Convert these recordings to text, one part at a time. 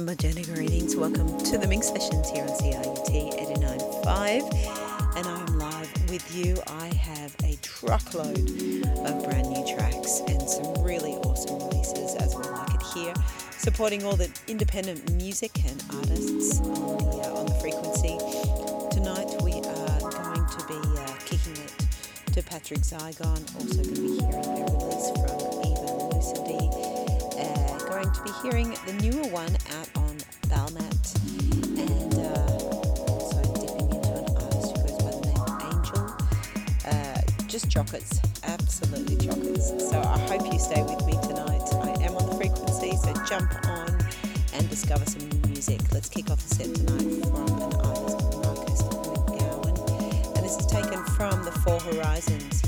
and Moderna greetings. Welcome to the Minx Sessions here on CIUT 89.5 and I'm live with you. I have a truckload of brand new tracks and some really awesome releases as we like it here, supporting all the independent music and artists on the, uh, on the frequency. Tonight we are going to be uh, kicking it to Patrick Zigon, also going to be hearing a release from going to be hearing the newer one out on Balmat and uh, also dipping into an artist who goes by the name Angel. Uh, just chocolates, absolutely chocolates. So I hope you stay with me tonight. I am on the frequency, so jump on and discover some new music. Let's kick off the set tonight from an artist called Marcus McGowan. And this is taken from the Four Horizons.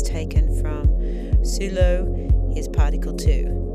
Is taken from Sulo, his Particule 2.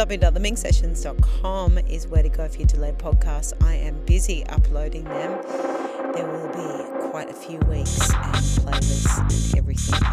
www.minxsessions.com is where to go for your delayed podcasts. I am busy uploading them. There will be quite a few weeks and playlists and everything.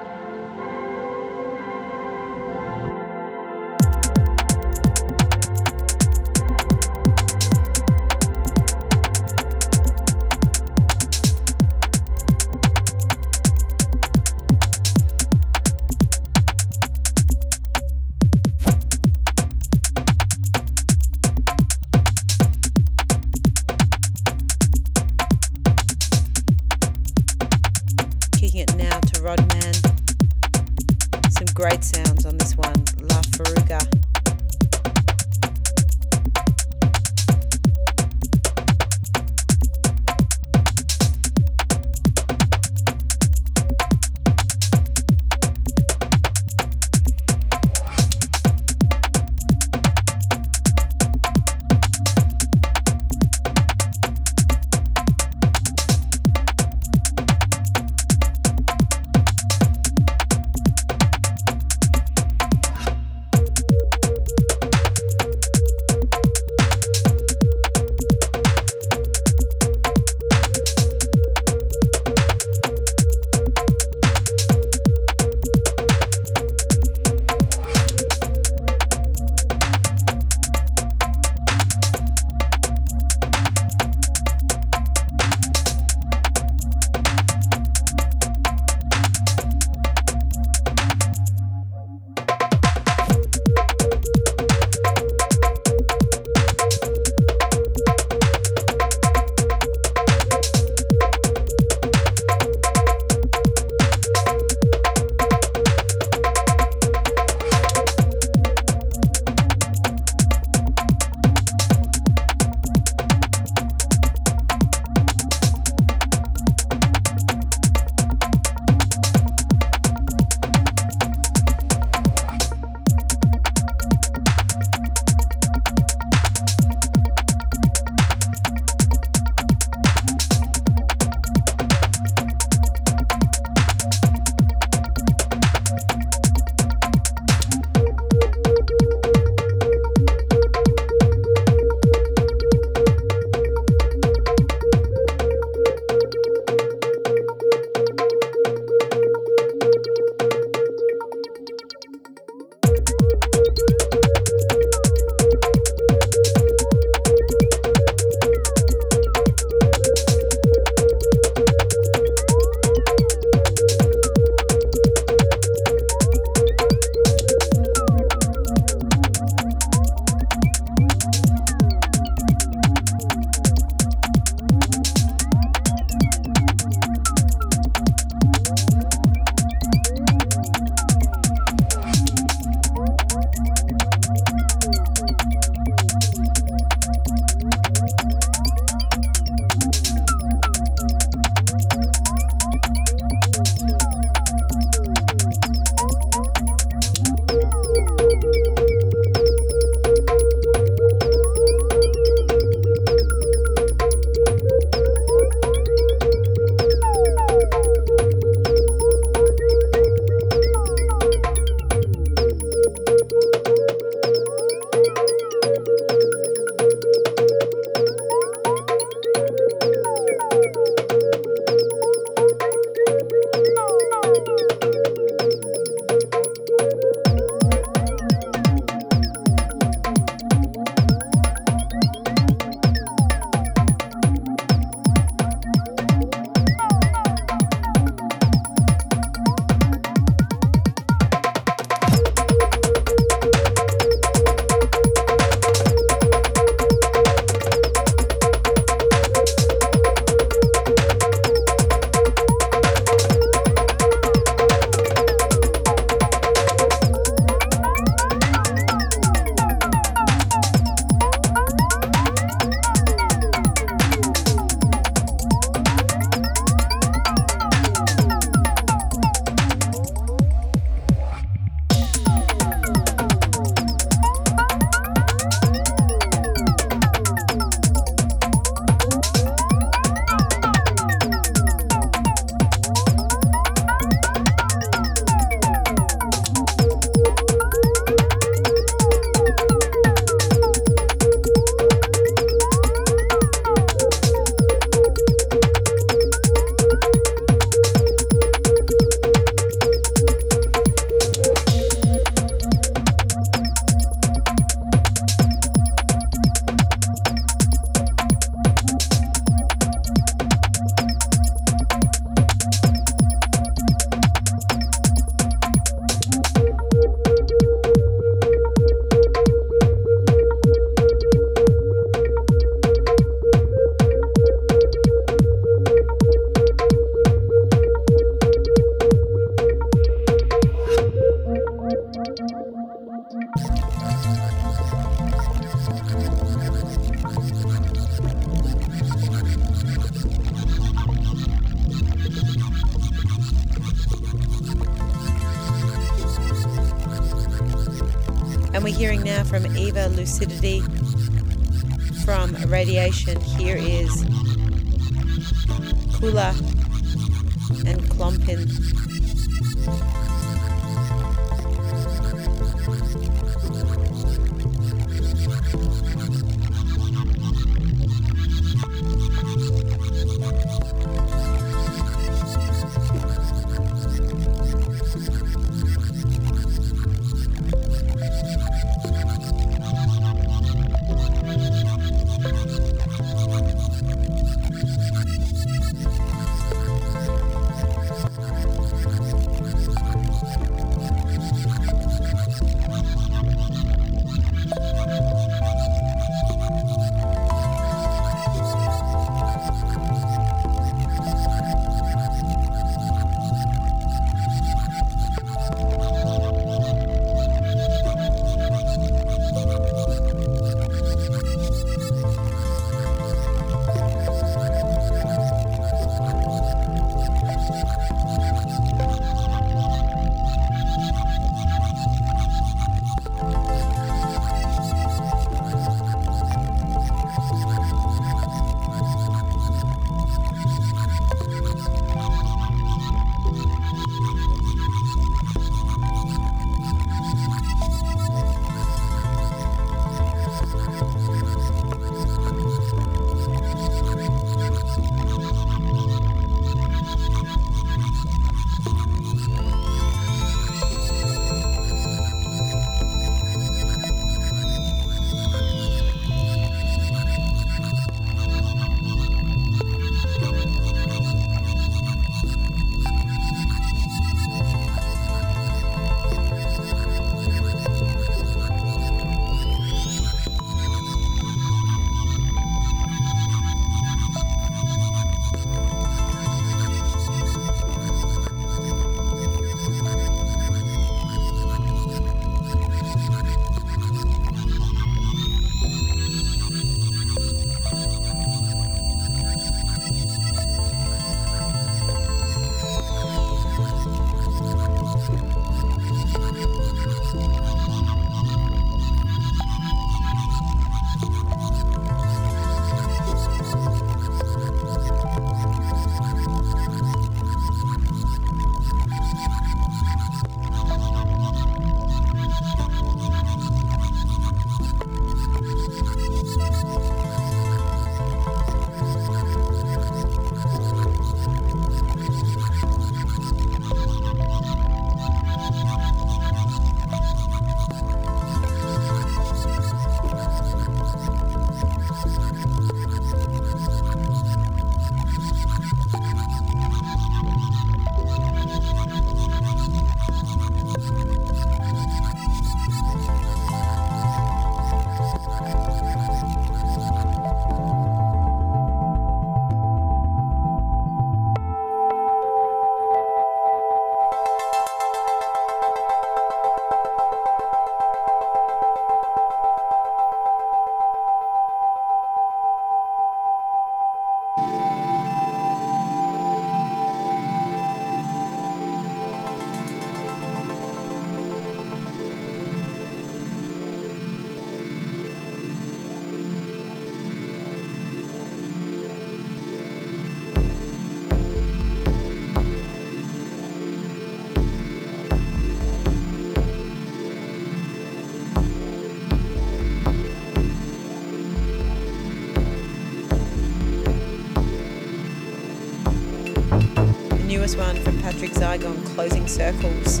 One from Patrick Zigon, Closing Circles.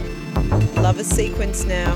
Lovers Sequence now.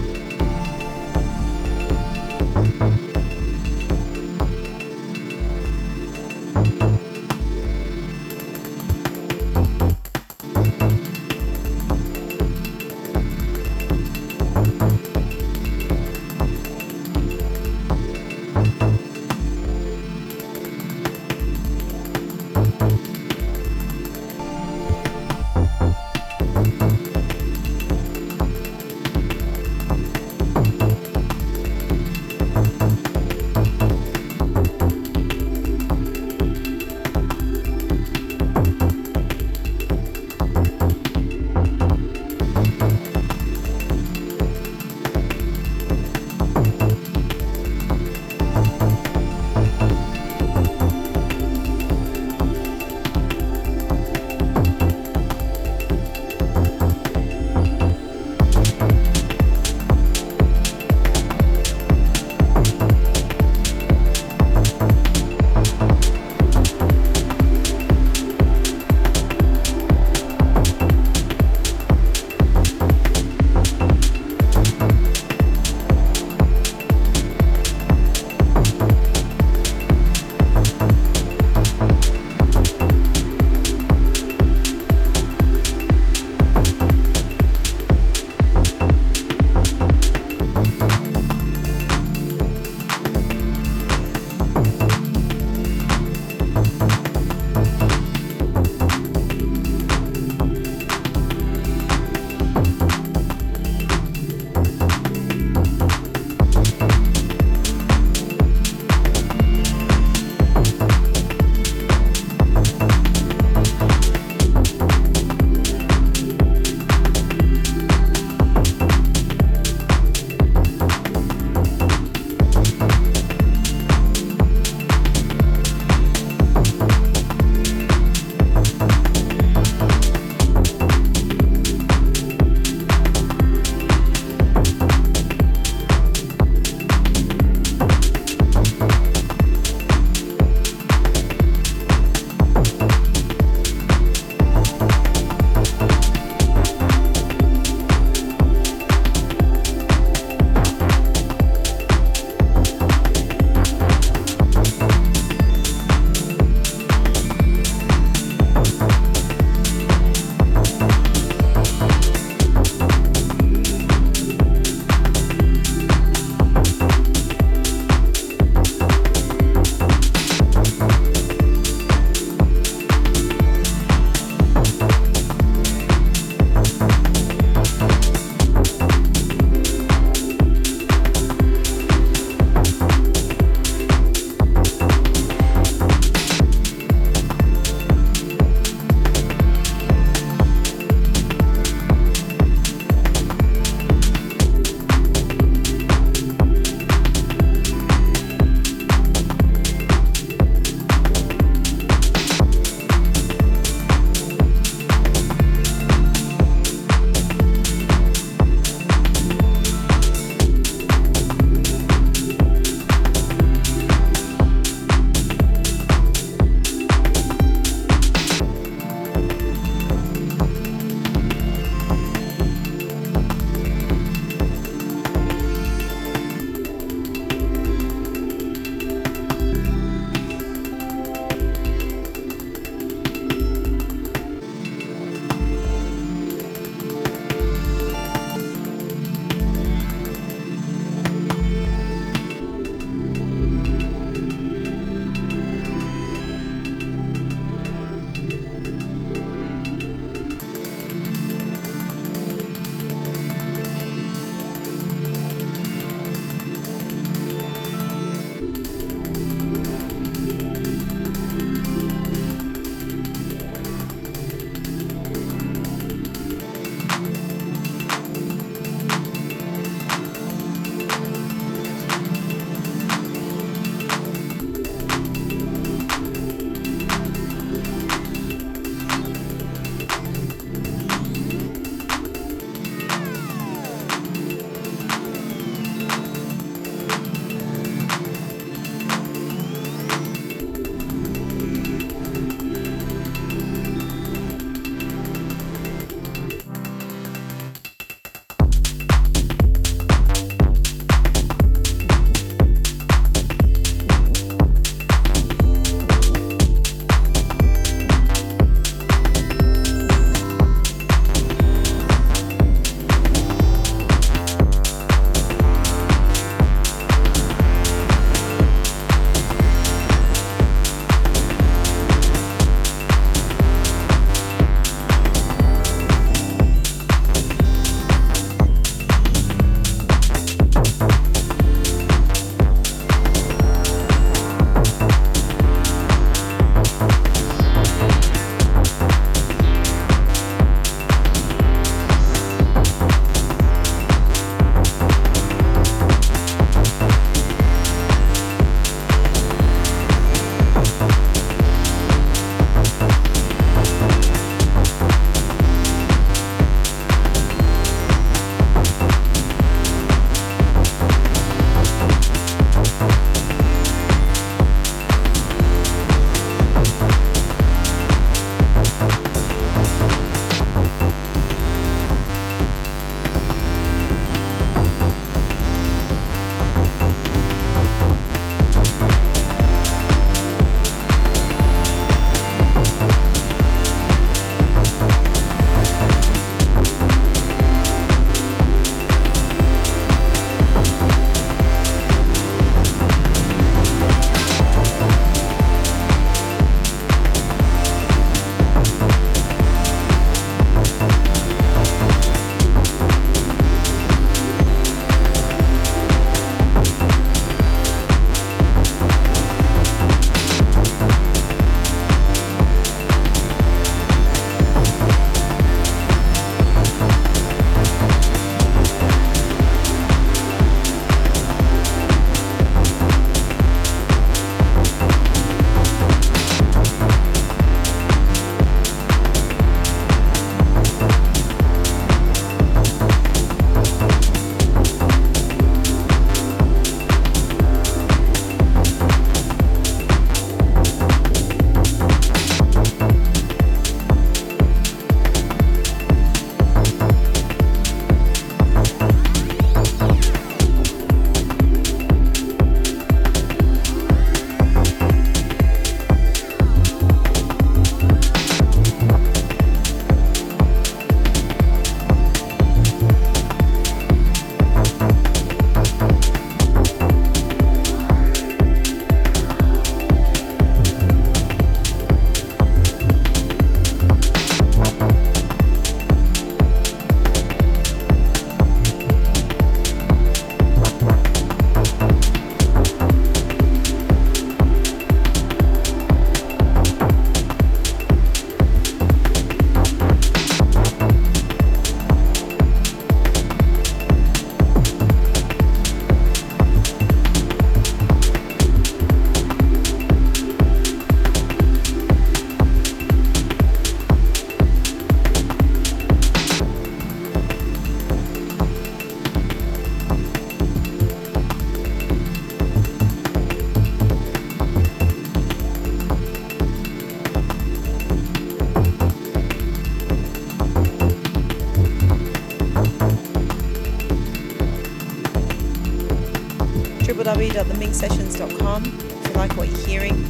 www.theminxsessions.com if you like what you're hearing.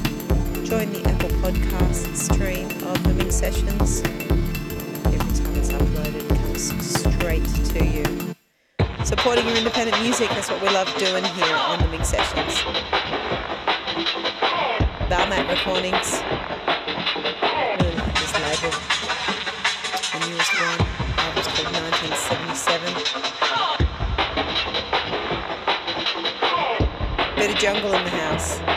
Join the Apple Podcast stream of the Minx Sessions. Every time it's uploaded, it comes straight to you. Supporting your independent music, that's what we love doing here on the Minx Sessions. Balmat Recordings. Jungle in the house.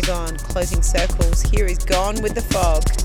Patrick closing circles. Here is Gone with the Fog.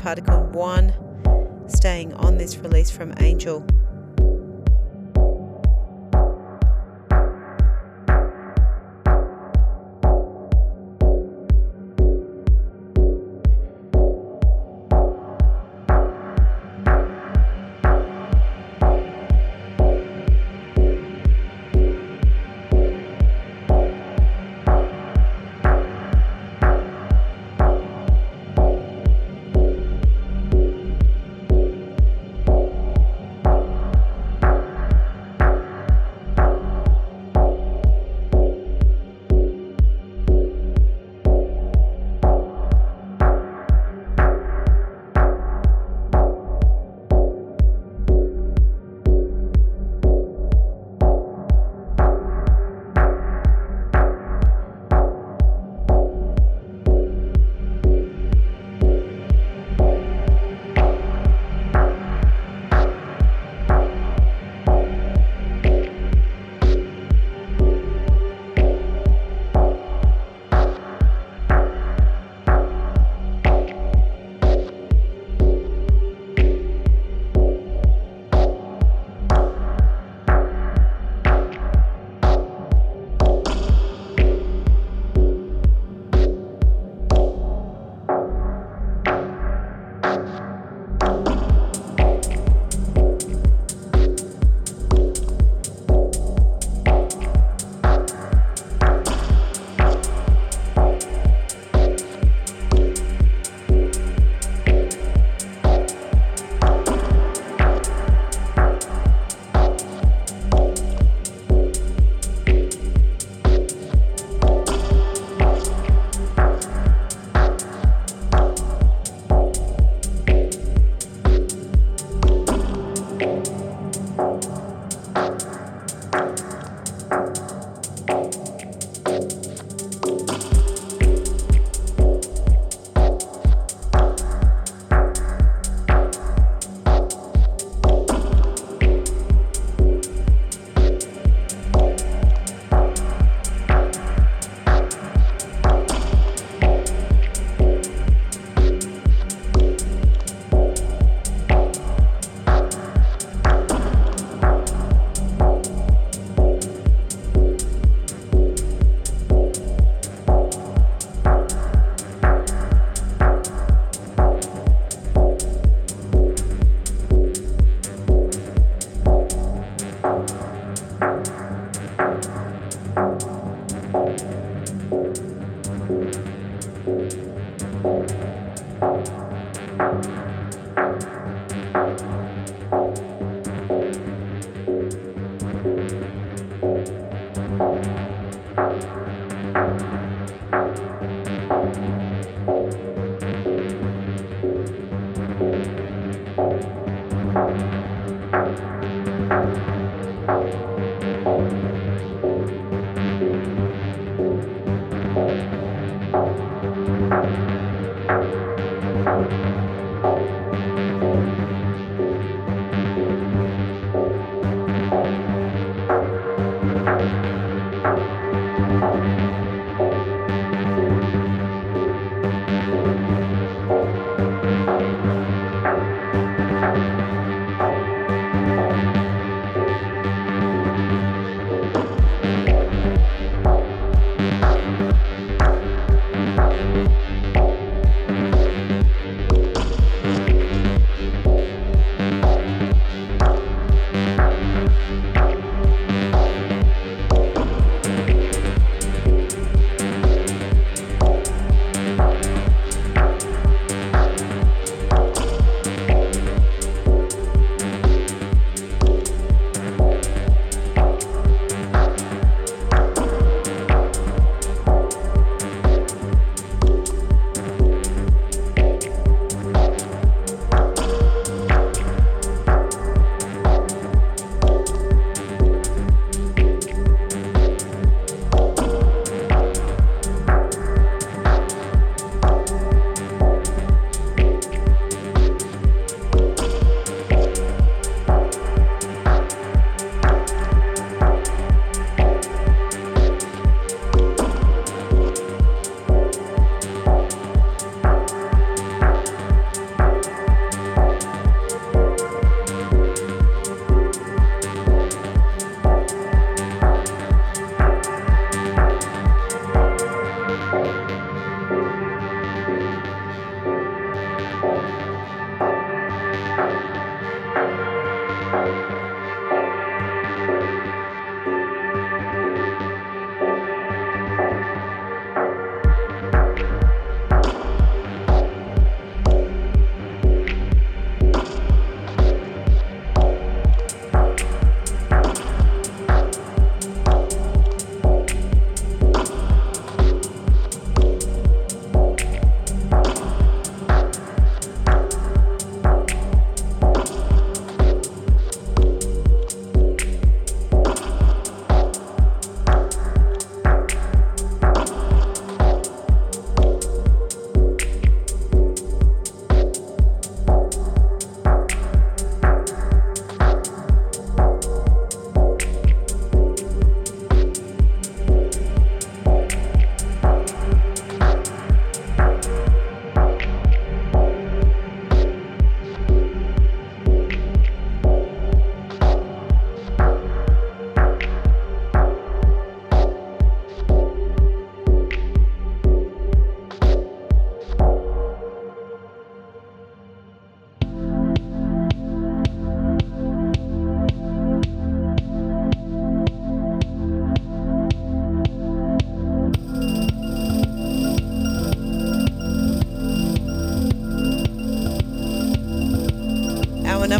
Particle 2 to Particule 1, staying on this release from Angel.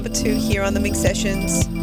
number two here on the Minx Sessions.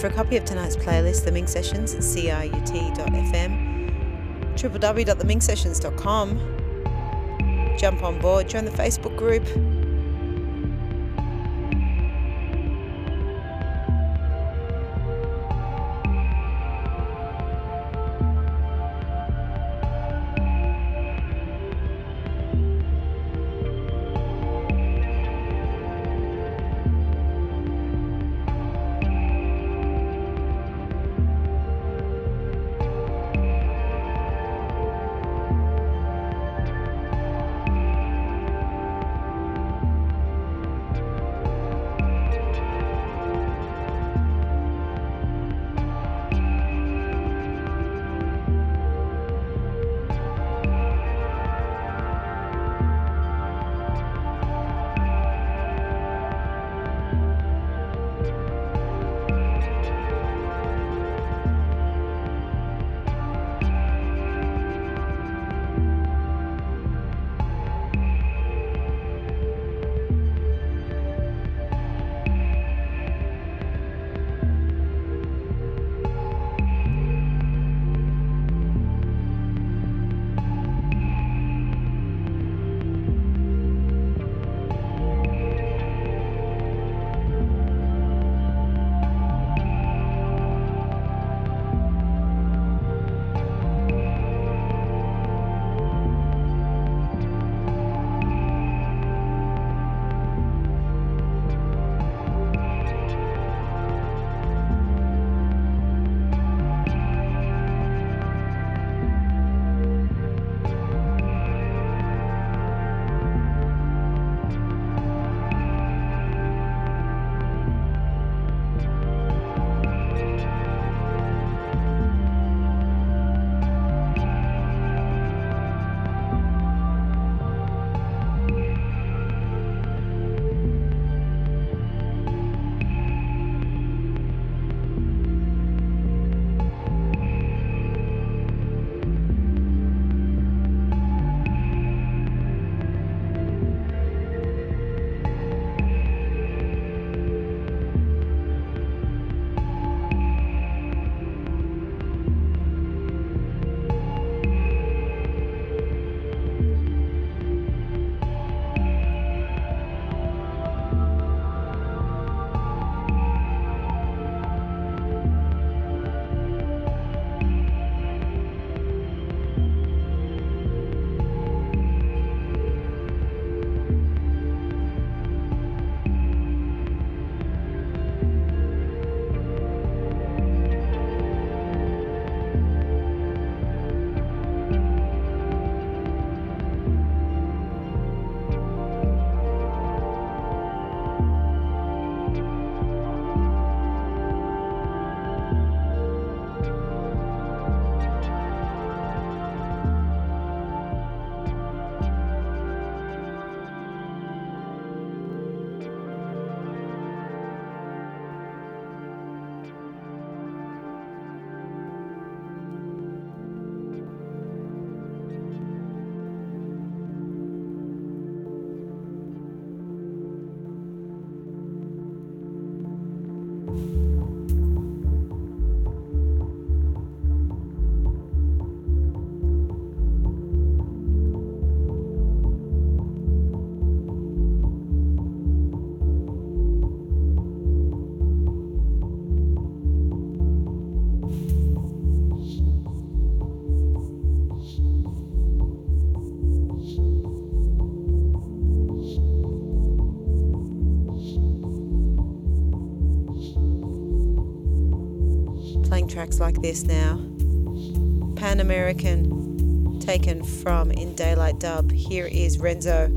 For a copy of tonight's playlist, The Minx Sessions at crut.fm, www.theminxsessions.com. Jump on board, join the Facebook group, like this now. Pan American, taken from In Daylight Dub. Here is Renzo.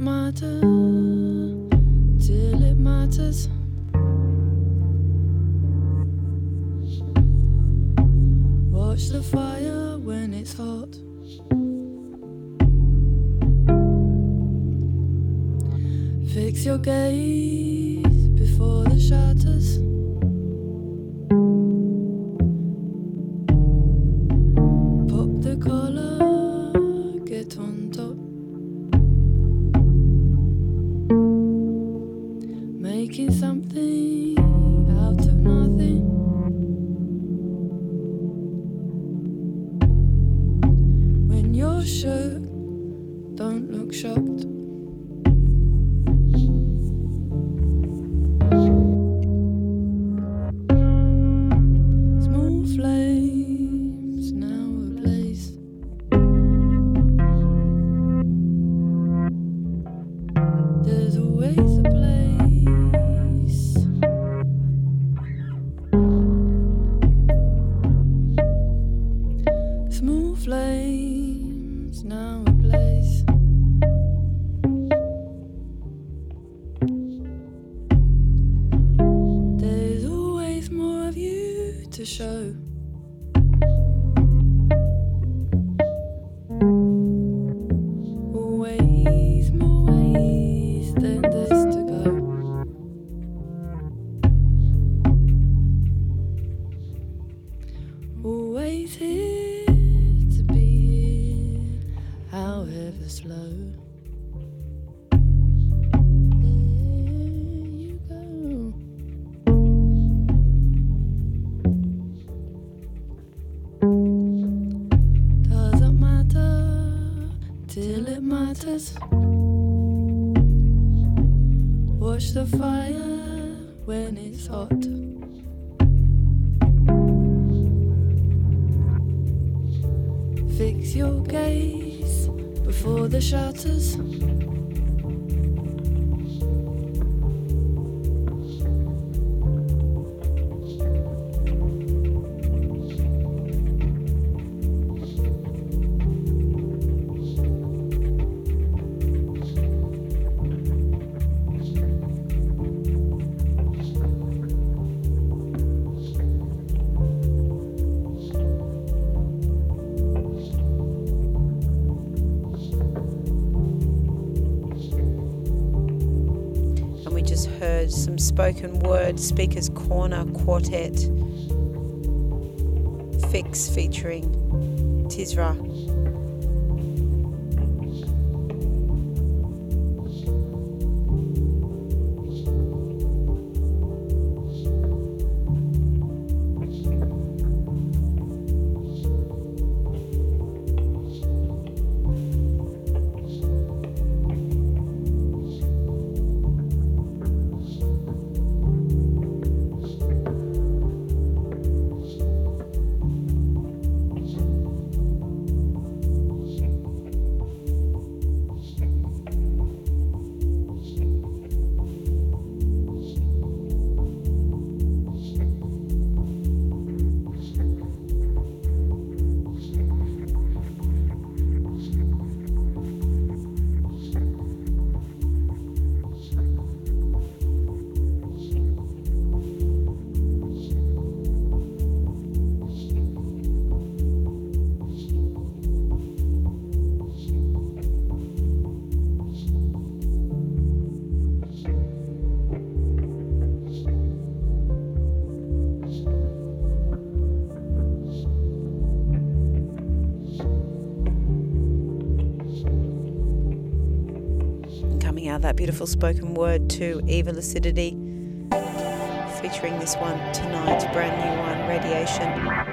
matter. Watch the fire when it's hot. Fix your gaze before the shutters. spoken word, speakers corner quartet, fix featuring Tirzah. beautiful spoken word to Eva Lucidity, featuring this one tonight's brand new one, Radiation.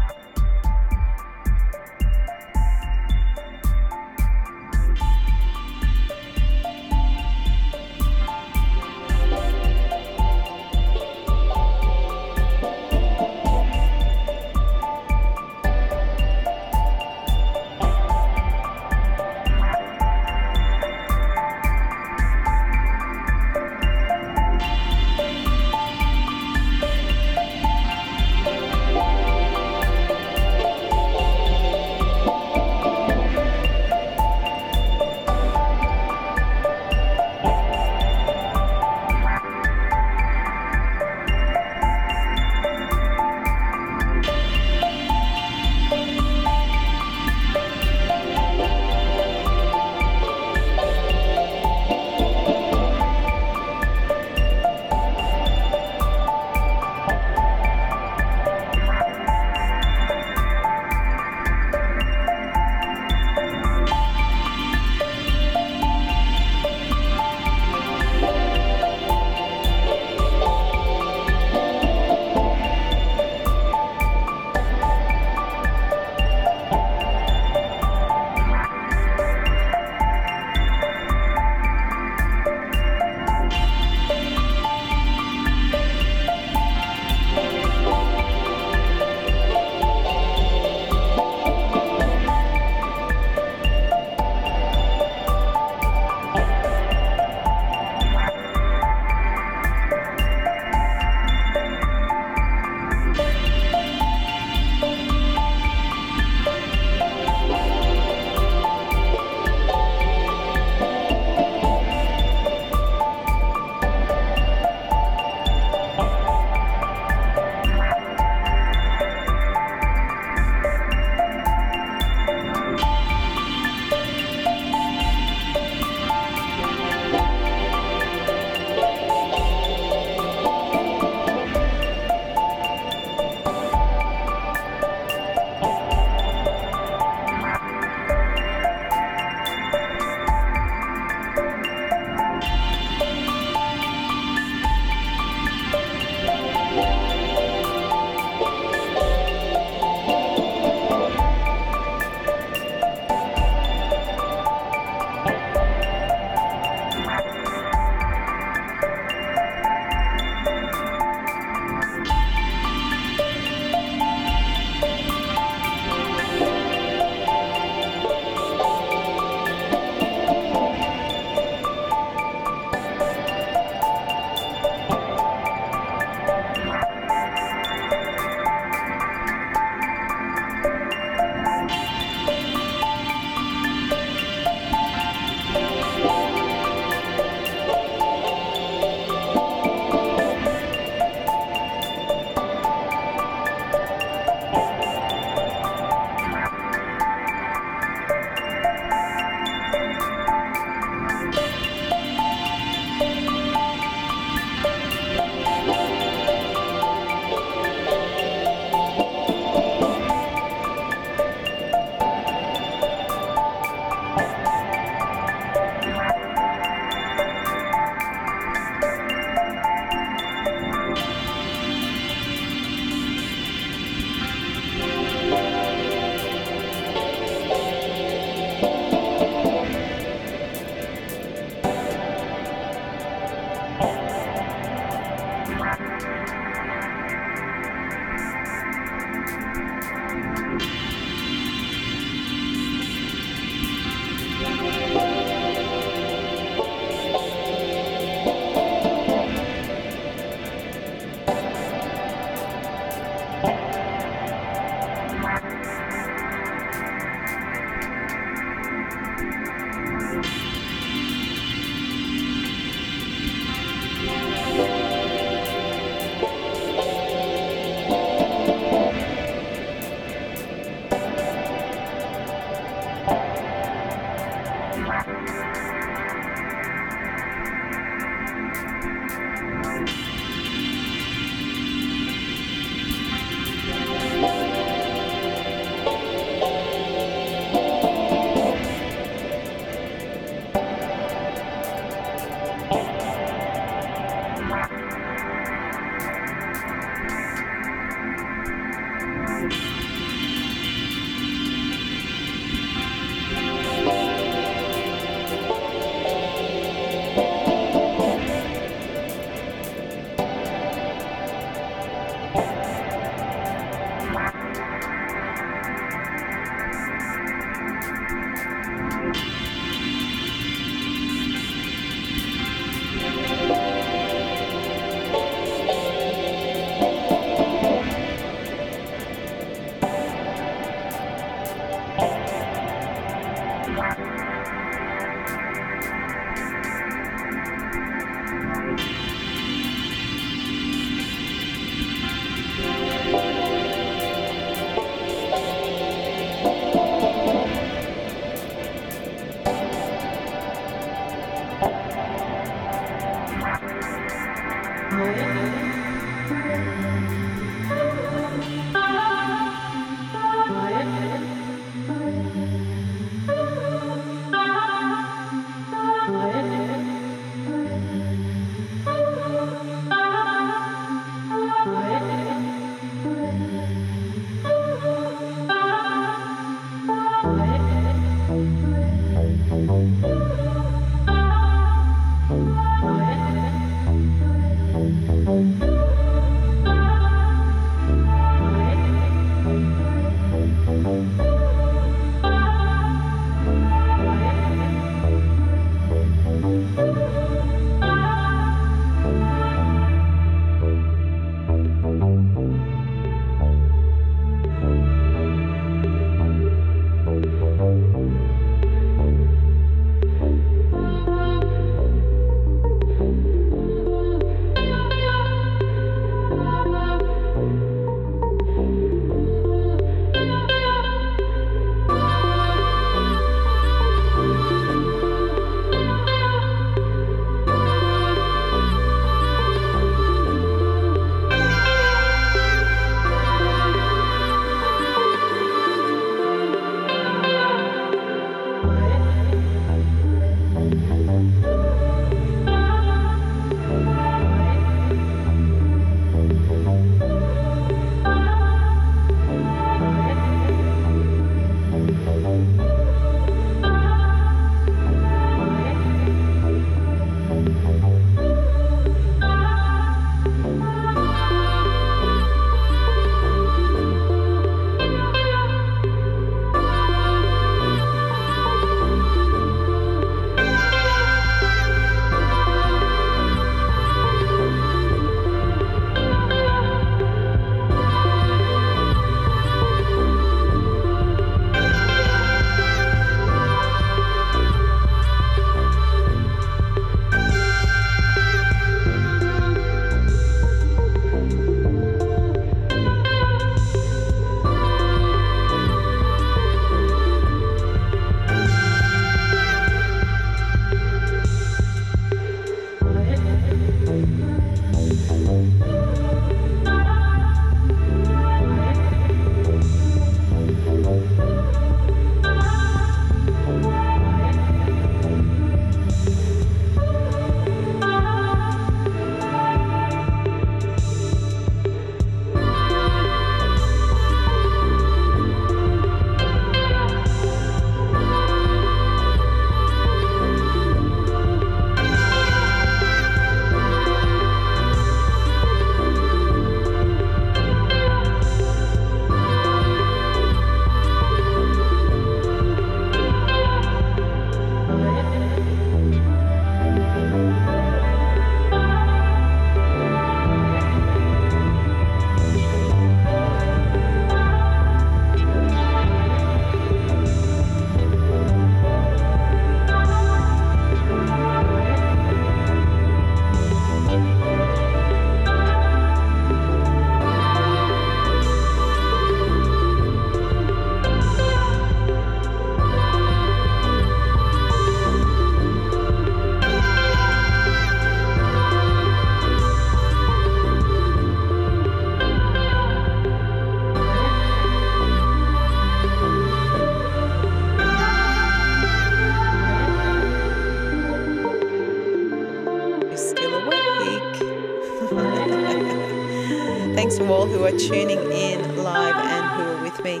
All who are tuning in live and who are with me.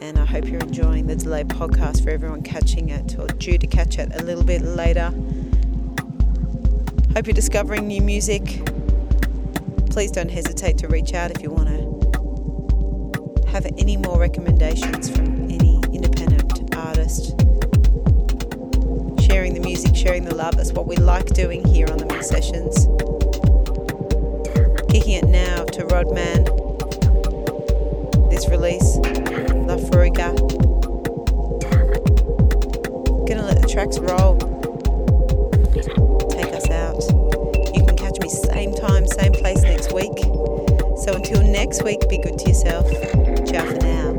And I hope you're enjoying the delayed podcast for everyone catching it or due to catch it a little bit later. Hope you're discovering new music. Please don't hesitate to reach out if you want to have any more recommendations from any independent artist. Sharing the music, sharing the love, that's what we like doing here on the Minx Sessions. Kicking it now to Rodman. This release, La Furica. Gonna let the tracks roll. Take us out. You can catch me same time, same place next week. So until next week, be good to yourself. Ciao for now.